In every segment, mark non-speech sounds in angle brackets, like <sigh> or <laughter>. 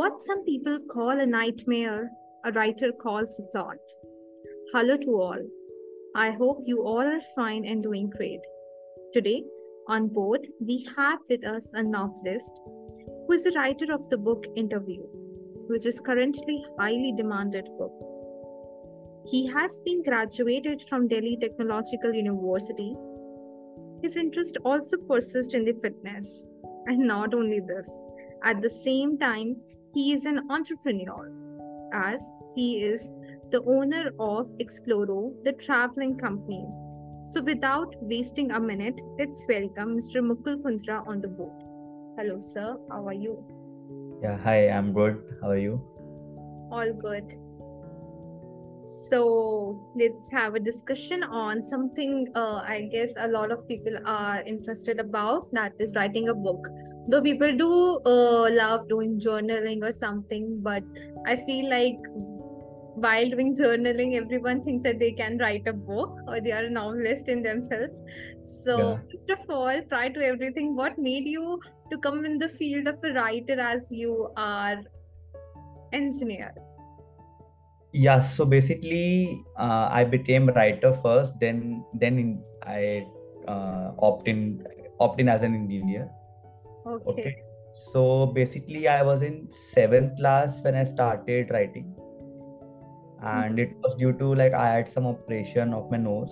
What some people call a nightmare, a writer calls a plot. Hello to all. I hope you all are fine and doing great. Today, on board, we have with us a novelist who is the writer of the book Interview, which is currently highly demanded book. He has been graduated from Delhi Technological University. His interest also persists in the fitness. And not only this, at the same time, he is an entrepreneur, as he is the owner of Exploro, the traveling company. So, without wasting a minute, let's welcome Mr. Mukul Kundra on the boat. Hello, sir. How are you? Yeah, hi, I'm good. How are you? All good. So let's have a discussion on something uh, I guess a lot of people are interested about that is writing a book. Though people do uh, love doing journaling or something, but I feel like while doing journaling, everyone thinks that they can write a book or they are a novelist in themselves. So, Yeah. first of all, prior to everything, what made you to come in the field of a writer as you are engineer? Yeah, so basically, uh, I became writer first, then then in, I uh, opt in opt in as an engineer. Okay. Okay. So basically, I was in seventh class when I started writing, and it was due to like I had some operation of my nose,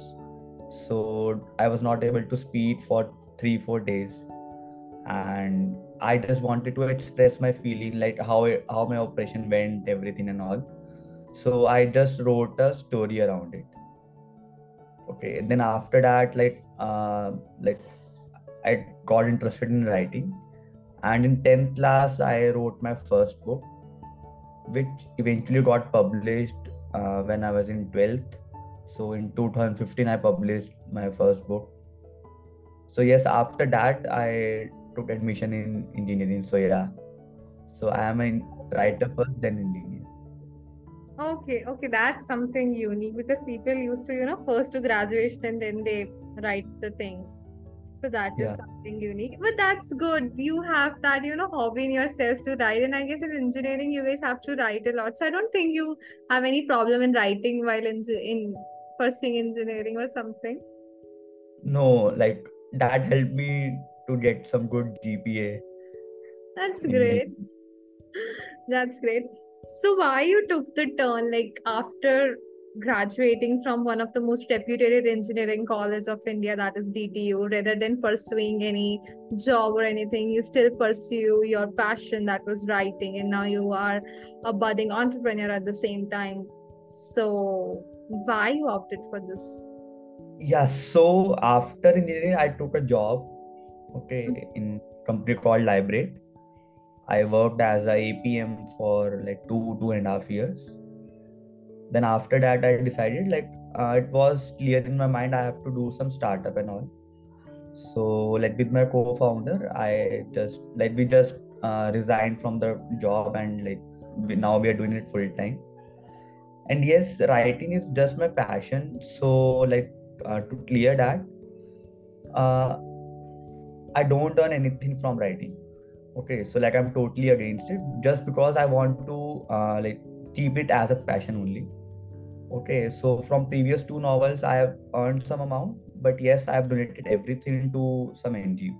so I was not able to speak for three four days, and I just wanted to express my feeling like how how my operation went, everything and all. So I just wrote a story around it. Okay, and then after that, like uh, like I got interested in writing, and in tenth class I wrote my first book, which eventually got published uh, when I was in twelfth. So in 2015 I published my first book. So yes, after that I took admission in engineering. So yeah, so I am a writer first, then engineer. Okay, okay, that's something unique because people used to, you know, first to graduation and then they write the things. So that is Yeah. something unique. But that's good. You have that, you know, hobby in yourself to write. And I guess in engineering, you guys have to write a lot. So I don't think you have any problem in writing while in, in pursuing engineering or something. No, like that helped me to get some good GPA That's great. That's great. So why you took the turn like after graduating from one of the most reputed engineering college of India, that is DTU, rather than pursuing any job or anything, you still pursue your passion that was writing, and now you are a budding entrepreneur at the same time. So why you opted for this? Yeah, so after engineering, I took a job, okay, mm-hmm. in company called Librate. I worked as a APM for like two, two and a half years. Then after that, I decided like uh, it was clear in my mind I have to do some startup and all. So like with my co-founder, I just like we just uh, resigned from the job and like we, now we are doing it full time. And yes, writing is just my passion. So like uh, to clear that, uh, I don't earn anything from writing. Okay, so like I'm totally against it just because I want to uh, like keep it as a passion only. Okay, so from previous two novels, I have earned some amount, but yes, I have donated everything to some NGO.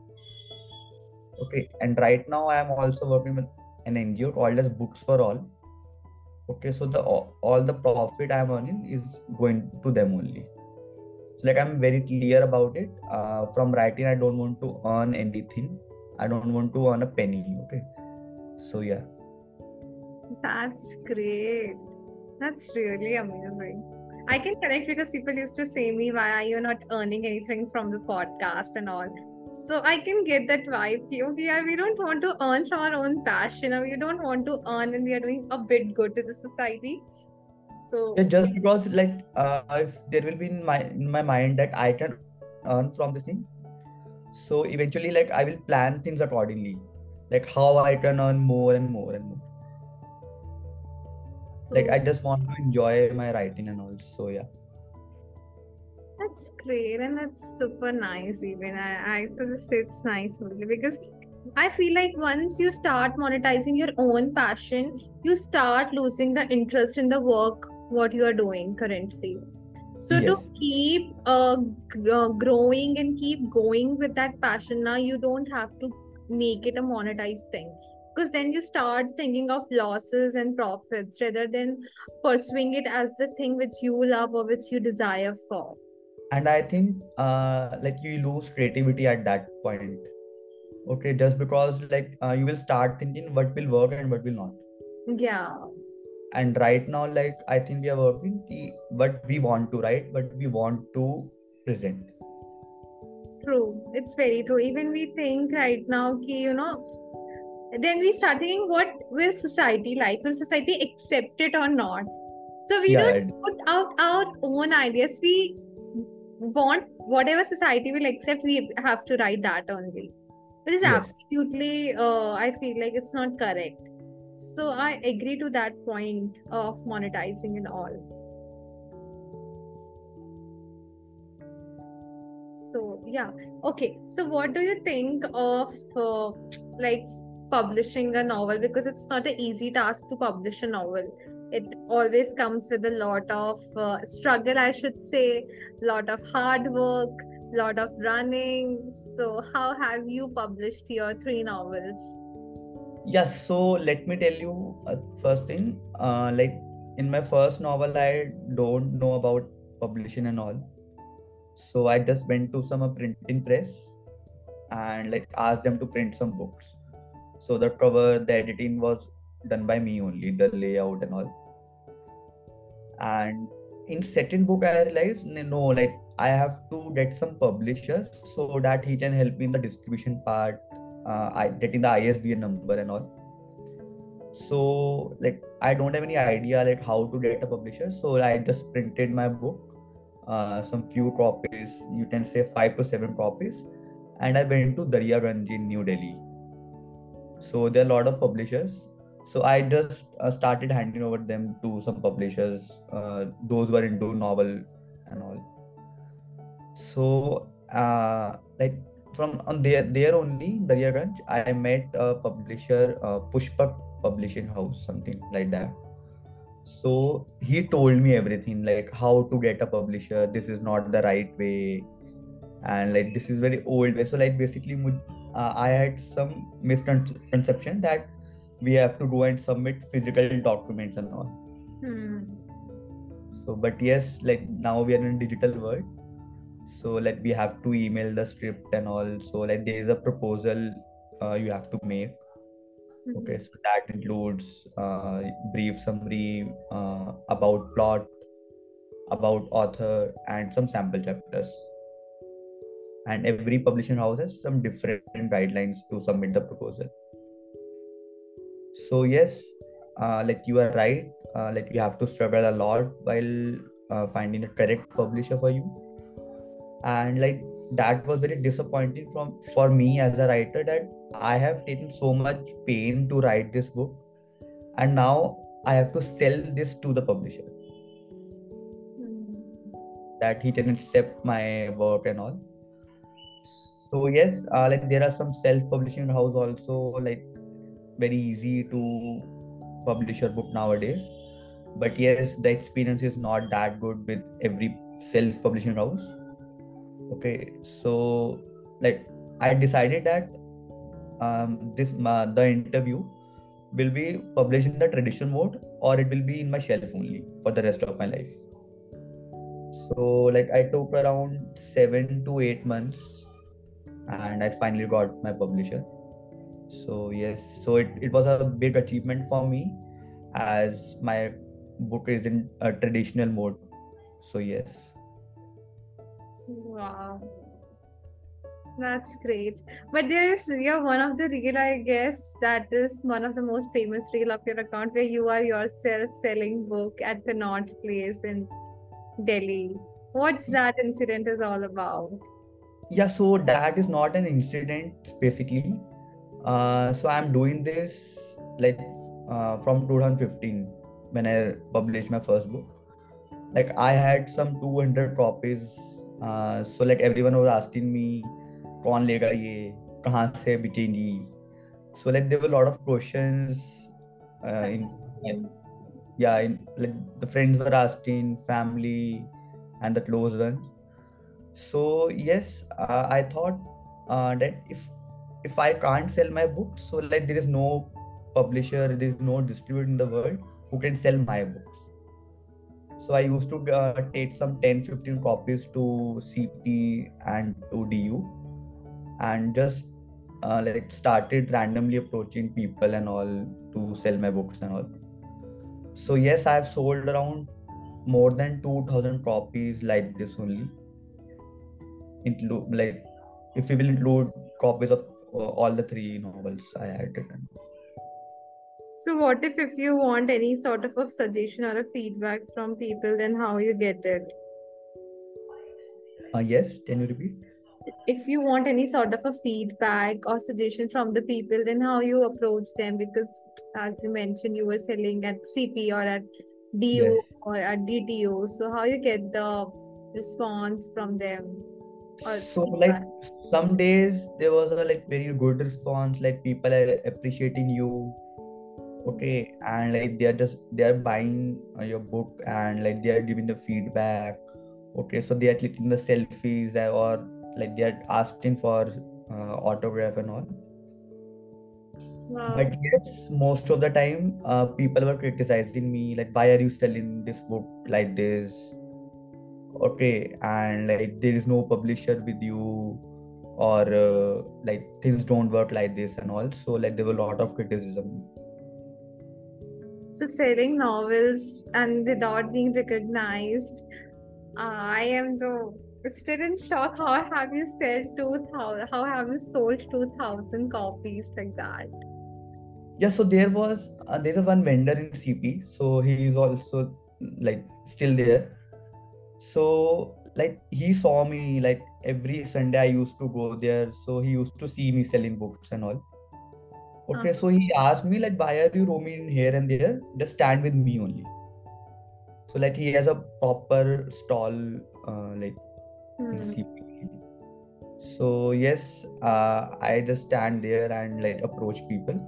Okay, and right now I am also working with an NGO called as Books for All. Okay, so the all, the profit I am earning is going to them only. So like I'm very clear about it. Uh, from writing, I don't want to earn anything. I don't want to earn a penny. Okay, so yeah. That's great. That's really amazing. I can connect because people used to say me, why are you not earning anything from the podcast and all? So I can get that vibe. yeah, we don't want to earn from our own passion, or we don't want to earn when we are doing a bit good to the society. So Yeah, just because like uh, if there will be in my in my mind that I can earn from this thing, so eventually like I will plan things accordingly, like how I can earn more and more and more. Like I just want to enjoy my writing and all. So yeah. that's great and that's super nice. Even I, I just it's nice only because I feel like once you start monetizing your own passion, you start losing the interest in the work what you are doing currently. So Yes. to keep uh, uh, growing and keep going with that passion, now you don't have to make it a monetized thing because then you start thinking of losses and profits rather than pursuing it as the thing which you love or which you desire for. And I think uh, like you lose creativity at that point. Okay, just because like uh, you will start thinking what will work and what will not. Yeah. And right now, like I think we are working ki what we want to write, what we want to present. True, it's very true. Even we think right now, ki, you know, then we start thinking, what will society like? Will society accept it or not? So we Yeah, don't put out our own ideas. We want whatever society will accept, we have to write that only. Which is yes. absolutely, uh, I feel like it's not correct. So I agree to that point of monetizing and all. So yeah, okay. So what do you think of uh, like publishing a novel? Because it's not an easy task to publish a novel. It always comes with a lot of uh, struggle, I should say, lot of hard work, lot of running. So how have you published your three novels? Yes, so let me tell you uh, first thing. Uh, like in my first novel, I don't know about publishing and all. So I just went to some uh, printing press and like asked them to print some books. So the cover, the editing was done by me only, the layout and all. And in second book, I realized no, like I have to get some publisher so that he can help me in the distribution part, uh, getting the ISBN number and all. So like I don't have any idea like how to get a publisher. So I just printed my book, uh, some few copies, you can say five to seven copies, and I went to Daryaganj in New Delhi. So there are a lot of publishers. So I just uh, started handing over them to some publishers. Uh, those were into novel and all. So uh, like from on there there only Daryaganj, I met a publisher, uh, Pushpak Publishing House, something like that. So he told me everything like how to get a publisher. This is not the right way, and like this is very old way. So like basically, uh, I had some misconception that we have to go and submit physical documents and all. Hmm. So but yes, like now we are in digital world. So like we have to email the script and all. So like there is a proposal uh, you have to make. Okay, so that includes uh, brief summary uh, about plot, about author, and some sample chapters. And every publishing house has some different guidelines to submit the proposal. So yes, uh, like you are right. Uh, like you have to struggle a lot while uh, finding a correct publisher for you, and like that was very disappointing from for me as a writer that I have taken so much pain to write this book, and now I have to sell this to the publisher Hmm. that he can accept my work and all. So yes, uh, like there are some self-publishing house also like very easy to publish your book nowadays. But yes, the experience is not that good with every self-publishing house. Okay, so like I decided that um, this uh, the interview will be published in the traditional mode or it will be in my shelf only for the rest of my life. So like I took around seven to eight months and I finally got my publisher. So yes, so it, it was a big achievement for me as my book is in a traditional mode. So yes. Wow. That's great. But there is you're one of the reel, I guess, that is one of the most famous reel of your account where you are yourself selling book at the Connaught Place in Delhi. What's that incident is all about? Yeah, so that is not an incident basically. Uh, so I'm doing this like uh, from 2015 when I published my first book. Like I had some 200 copies. Uh, so like everyone was asking me, कौन लेगा ये कहाँ से बिकेंगी so like there were a lot of questions uh, in yeah in, like the friends were asking family and the close ones so yes uh, i thought uh, that if if i can't sell my books so like there is no publisher there is no distributor in the world who can sell my books so i used to uh, take some 10 15 copies to cp and to du and just uh, like started randomly approaching people and all to sell my books and all. So yes i've sold around more than 2000 copies like this only. Include like if we will include copies of uh, all the three novels i had written so what if if you want any sort of a suggestion or a feedback from people then how you get it? Uh, yes can you repeat? If you want any sort of a feedback or suggestion from the people then how you approach them? Because as you mentioned you were selling at cp or at du yes. or at DTU. so how you get the response from them so like some days there was a like very good response like people are appreciating you okay and like they are just they are buying uh, your book and like they are giving the feedback. Okay so they are clicking the selfies or like they are asking for uh, autograph and all. Wow. but yes most of the time uh, people were criticizing me like why are you selling this book like this? Okay and like there is no publisher with you or uh, like things don't work like this and all. So like there were a lot of criticism so selling novels and without being recognized i am so still in shock. How have you sold 2000 how have you sold 2000 copies like that? Yeah so there was uh, there's a one vendor in cp so he is also like still there. So like he saw me like every sunday i used to go there. So he used to see me selling books and all okay so he asked me like why are you roaming here and there? Just stand with me only. So like he has a proper stall uh, like Hmm. So yes uh, i just stand there and like approach people.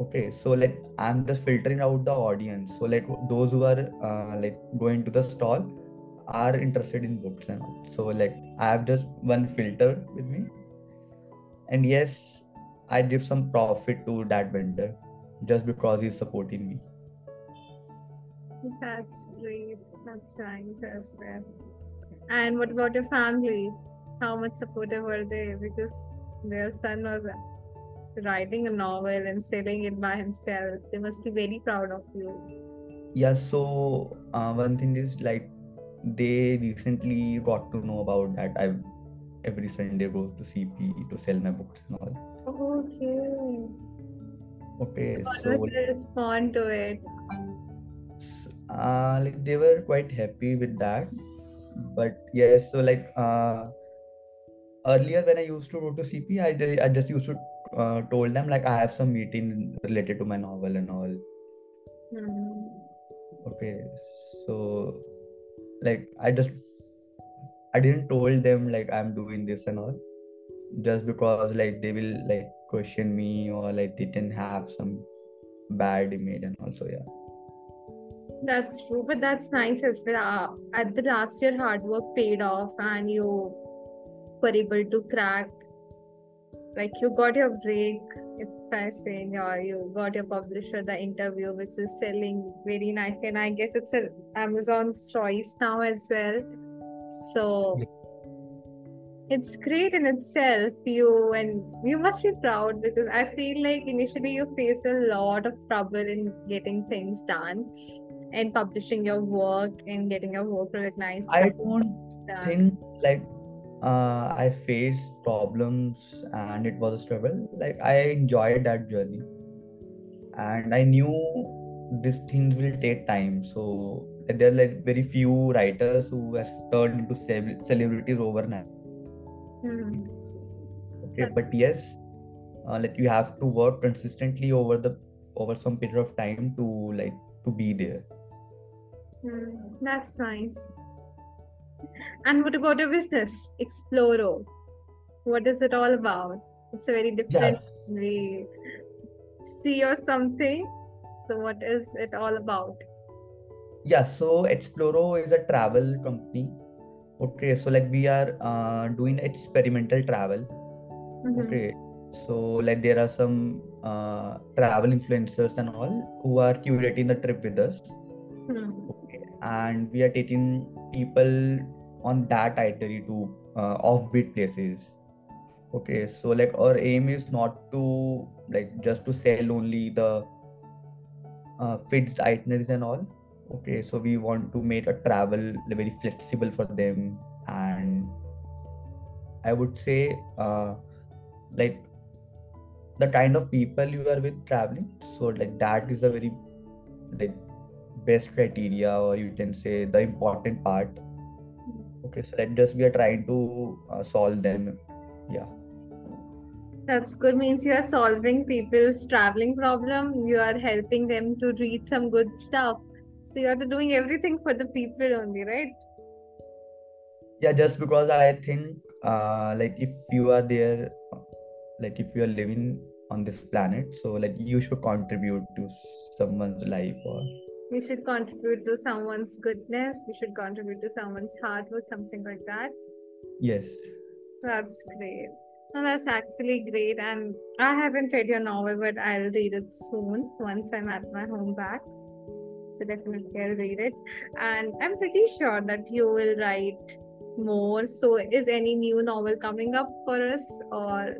Okay so like i'm just filtering out the audience. So like those who are uh, like going to the stall are interested in books and all. So like i have just one filter with me. And yes i give some profit to that vendor just because he's supporting me That's great. That's nice. And what about your family? How much supportive were they? Because their son was writing a novel and selling it by himself. They must be very proud of you. yeah so uh, one thing is like they recently got to know about that i every sunday go to cp to sell my books and all Okay. okay How so respond to it? uh, like they were quite happy with that but yes so like uh, earlier when i used to go to cp i, I just used to uh, told them like i have some meeting related to my novel and all Hmm. okay so like i just i didn't told them like i'm doing this and all just because like they will like question me or like they can have some bad image and also yeah That's true, but that's nice as well. Uh, at the last year, hard work paid off, and you were able to crack. Like you got your break, if I say, or you got your publisher the interview, which is selling very nicely, and I guess it's a Amazon's choice now as well. So it's great in itself. You and you must be proud because I feel like initially you face a lot of trouble in getting things done and publishing your work and getting your work recognized. i don't done. think like uh, I faced problems and it was a struggle. Like I enjoyed that journey, and I knew these things will take time. So there are like very few writers who have turned into ce- celebrities overnight. Hmm. Okay, but yes, uh, like you have to work consistently over the over some period of time to like to be there. Hmm. That's nice. And what about your business, Exploro? What is it all about? It's a very different Yes. actually see or something. So, what is it all about? Yeah, so Exploro is a travel company. Okay, so like we are uh, doing experimental travel. Mhm. Okay, so like there are some uh, travel influencers and all who are curating the trip with us. Hmm. Okay, and we are taking people on that itinerary to uh, offbeat places. Okay, so like our aim is not to like just to sell only the uh, fixed itineraries and all. Okay, so we want to make a travel very flexible for them, and I would say uh, like the kind of people you are with traveling. So like that is a very like best criteria, or you can say the important part. Okay, so that just we are trying to uh, solve them. Yeah. That's good. Means you are solving people's traveling problem. You are helping them to read some good stuff. So you are doing everything for the people only, right? yeah just because i think uh like if you are there like if you are living on this planet so like you should contribute to someone's life or We should contribute to someone's goodness. We should contribute to someone's heart work, something like that. yes That's great. No, that's actually great. And I haven't read your novel, but I'll read it soon once I'm at my home back. So definitely I'll read it. And I'm pretty sure that you will write more. So is any new novel coming up for us or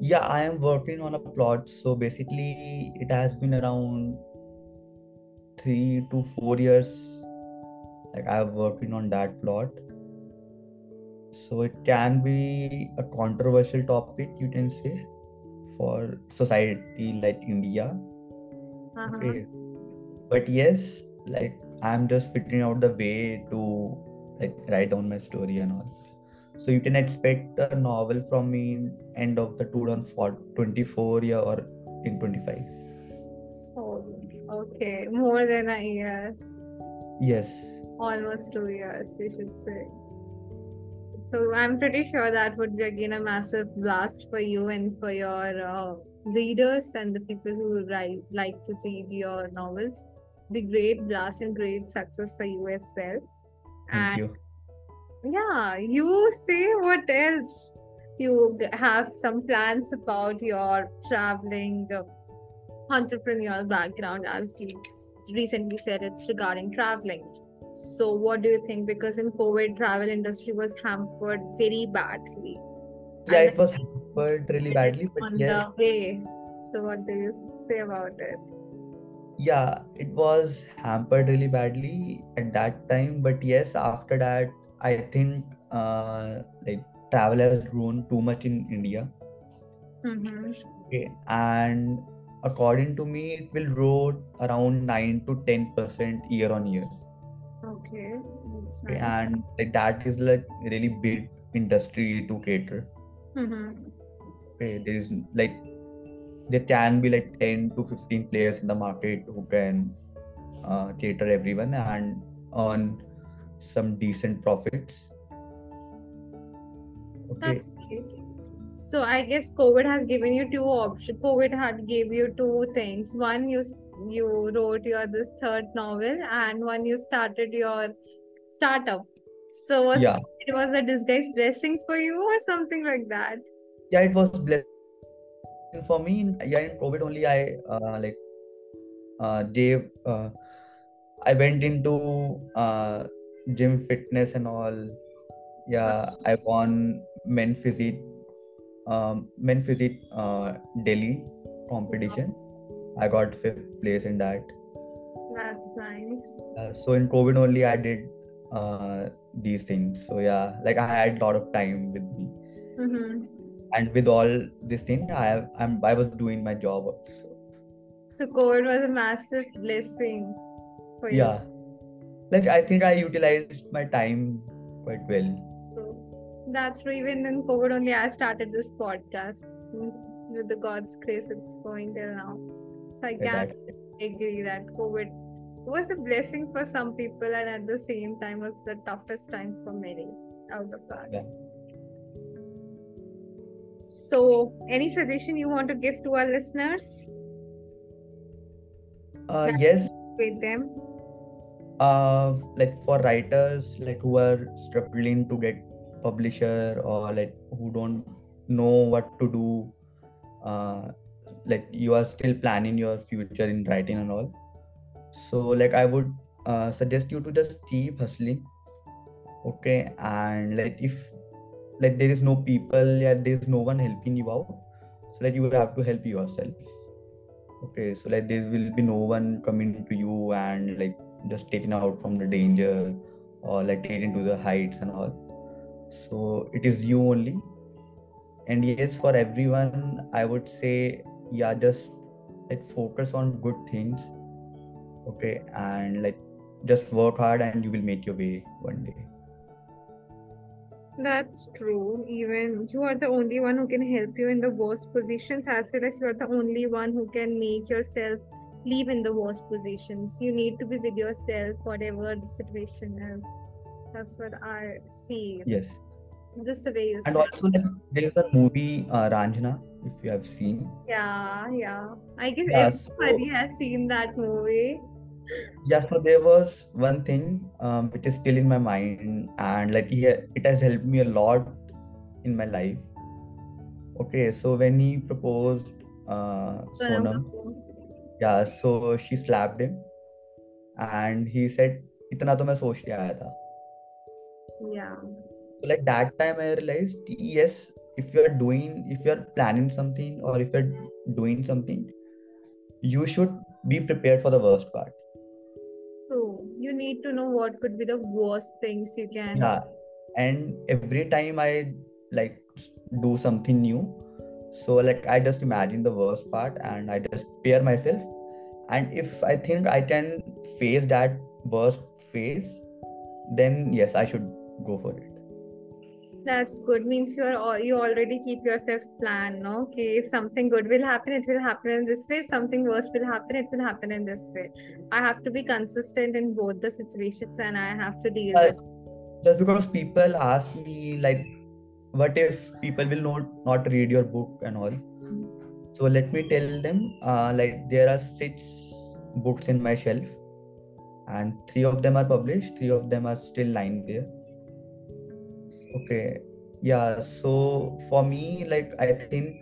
yeah i am working on a plot so basically it has been around three to four years like i'm working on that plot so it can be a controversial topic you can say for society like india uh-huh. Okay. But yes, like I'm just figuring out the way to like write down my story and all. So you can expect a novel from me in end of the 2024 year or in 25. Oh, okay. More than a year. Yes. Almost two years, we should say. So I'm pretty sure that would be again a massive blast for you and for your uh, readers and the people who write, like to read your novels. Be great blast and great success for you as well. Thank And you. yeah, you say what else? You have some plans about your traveling uh, entrepreneurial background, as you recently said, it's regarding traveling. So, what do you think? Because in COVID, travel industry was hampered very badly. Yeah, And it was hampered really <laughs> badly, but on yes, the way. So, what do you say about it? Yeah, it was hampered really badly at that time. But yes, after that, I think uh like travel has grown too much in India. Mm-hmm. Okay, and according to me, it will grow around nine to ten percent year on year. Okay, that's Okay, and like that is like really big industry to cater. Mm-hmm. Okay, there is like there can be like ten to fifteen players in the market who can uh, cater everyone and earn some decent profits. Okay, That's great. So I guess COVID has given you two options. COVID had gave you two things. One, you you wrote your this third novel, and one you started your startup. So was yeah, it was a disguised blessing for you or something like that? yeah, it was blessing for me. In, yeah, in COVID only I uh, like uh, gave uh, I went into uh, gym fitness and all. Yeah, I won men physique, um, men physique uh, Delhi competition. I got fifth place in that. That's nice. Uh, so in COVID only I did uh, these things. So yeah, like I had a lot of time with me, Mm-hmm. And with all this thing, I have, I'm I was doing my job also. So COVID was a massive blessing for you. Yeah, like I think I utilized my time quite well. So that's true. Even in COVID only, I started this podcast. With the God's grace, it's going there now. So I Yeah, can that agree that COVID was a blessing for some people and at the same time was the toughest time for many out of us. Yeah. So, any suggestion you want to give to our listeners? Uh, yes, With them. uh, like for writers like who are struggling to get publisher or like who don't know what to do, uh, like you are still planning your future in writing and all. So like I would uh, suggest you to just keep hustling, okay? And like if like there is no people, yeah, there is no one helping you out, so like you will have to help yourself. Okay, so like there will be no one coming to you and like just taking out from the danger or like taking to the heights and all. So it is you only. And yes, for everyone, I would say, yeah, just like focus on good things. Okay, and like just work hard and you will make your way one day. That's true. Even you are the only one who can help you in the worst positions, as well as you are the only one who can make yourself leave in the worst positions. You need to be with yourself, whatever the situation is. That's what I feel. Yes. Just the way you And said. also there is a movie uh, Raanjhanaa, if you have seen. Yeah, yeah. I guess Yeah, so everybody has seen that movie yeah so there was one thing um, which is still in my mind and like yeah, it has helped me a lot in my life okay so when he proposed uh, Sonam sonam Kapoor. yeah so she slapped him and he said इतना तो मैं सोच के आया था Yeah. so like that time i realized yes if you are doing if you are planning something or if you're doing something you should be prepared for the worst part True. You need to know what could be the worst things you can. yeah and every time i like do something new so like i just imagine the worst part and i just prepare myself and if i think i can face that worst phase then yes i should go for it That's good. Means you are all, you already keep yourself plan, no? Okay, if something good will happen, it will happen in this way. If something worse will happen, it will happen in this way. I have to be consistent in both the situations and I have to deal Uh, with. just because people ask me like what if people will not not read your book and all so let me tell them uh, like there are six books in my shelf and three of them are published three of them are still lying there okay yeah so for me like i think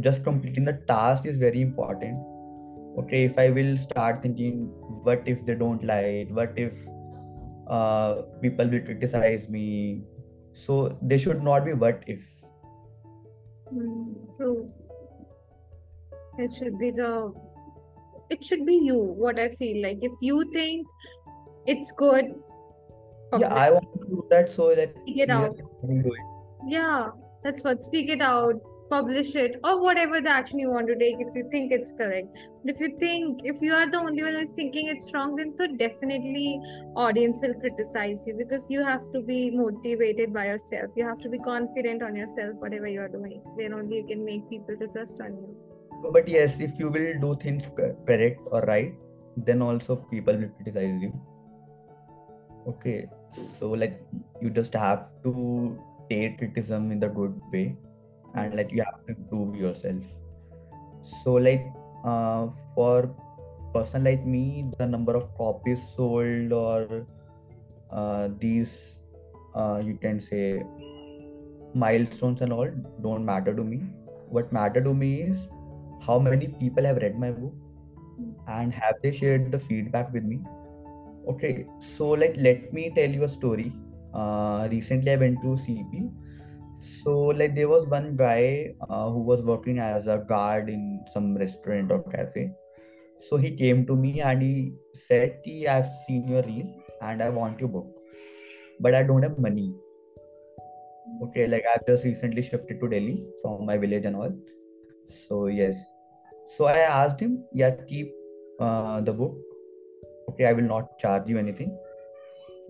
just completing the task is very important okay if i will start thinking what if they don't like what if uh, people will criticize me so they should not be what if Hmm, true. It should be the. It should be you. What I feel like. If you think it's good, yeah i want to do that so that speak it out. do it Yeah, that's what. Speak it out, publish it, or whatever the action you want to take if you think it's correct. But if you think, if you are the only one who's thinking it's wrong, then so definitely audience will criticize you because you have to be motivated by yourself. You have to be confident on yourself, whatever you are doing. Then only you can make people to trust on you. but yes if you will do things correct or right then also people will criticize you okay so like you just have to take criticism in the good way and like you have to improve yourself. So like uh, for person like me the number of copies sold or uh, these uh, you can say milestones and all don't matter to me. What matter to me is how many people have read my book and have they shared the feedback with me okay so like let me tell you a story. Uh, recently i went to cp so like there was one guy uh, who was working as a guard in some restaurant or cafe. So he came to me and he said "Ki, i've seen your reel and i want your book but i don't have money. Okay like i've just recently shifted to delhi from my village and all. So yes. So i asked him yeah keep uh, the book okay i will not charge you anything.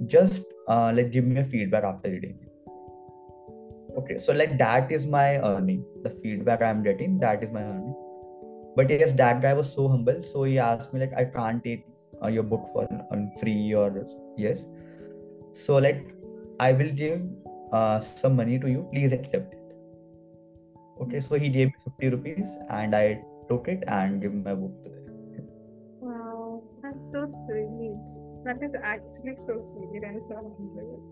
Just uh, like give me a feedback after reading. Okay so like that is my earning. The feedback i'm getting that is my earning. But yes that guy was so humble. So he asked me like i can't take uh, your book for on free or yes. So like i will give uh, some money to you. Please accept it. Okay, so he gave me 50 rupees and I took it and gave my book to him. That's so sweet. That is actually so sweet and so humble.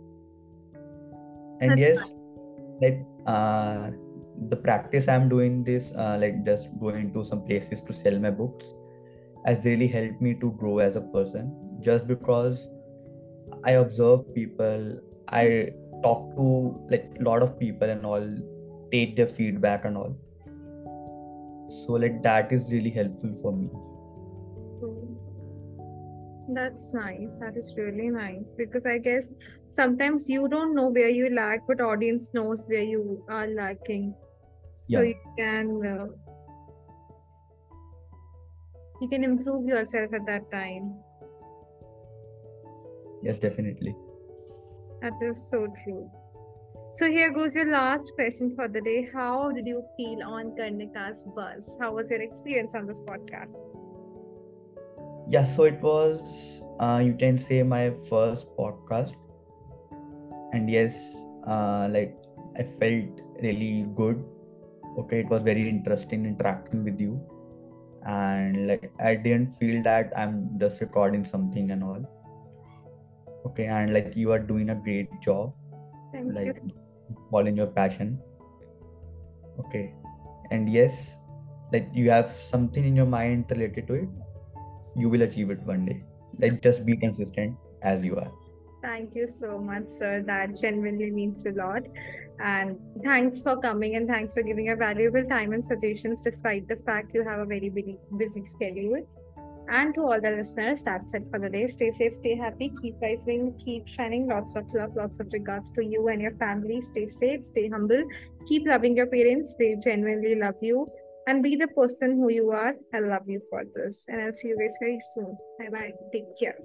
And That's yes, like uh, the practice I'm doing this, uh, like just going to some places to sell my books, has really helped me to grow as a person. Just because I observe people, I talk to like a lot of people and all, take their feedback and all. So like that is really helpful for me. That's nice. That is really nice because I guess sometimes you don't know where you lack, but audience knows where you are lacking. So Yeah. you can uh, you can improve yourself at that time. Yes, definitely. That is so true. So here goes your last question for the day. How did you feel on Karnika's buzz? How was your experience on this podcast? Yeah, so it was, uh, you can say, my first podcast. And yes, uh, like I felt really good. Okay, it was very interesting interacting with you. And like I didn't feel that I'm just recording something and all. Okay, and like you are doing a great job, Thank you. like following your passion. Okay, and yes, like you have something in your mind related to it, you will achieve it one day. Like just be consistent as you are. Thank you so much, sir. That genuinely means a lot. And thanks for coming and thanks for giving your valuable time and suggestions despite the fact you have a very busy, busy schedule. And to all the listeners, that's it for the day. Stay safe, stay happy, keep rising, keep shining. Lots of love, lots of regards to you and your family. Stay safe, stay humble, keep loving your parents. They genuinely love you. And be the person who you are. I love you for this. And I'll see you guys very soon. Bye bye. Take care.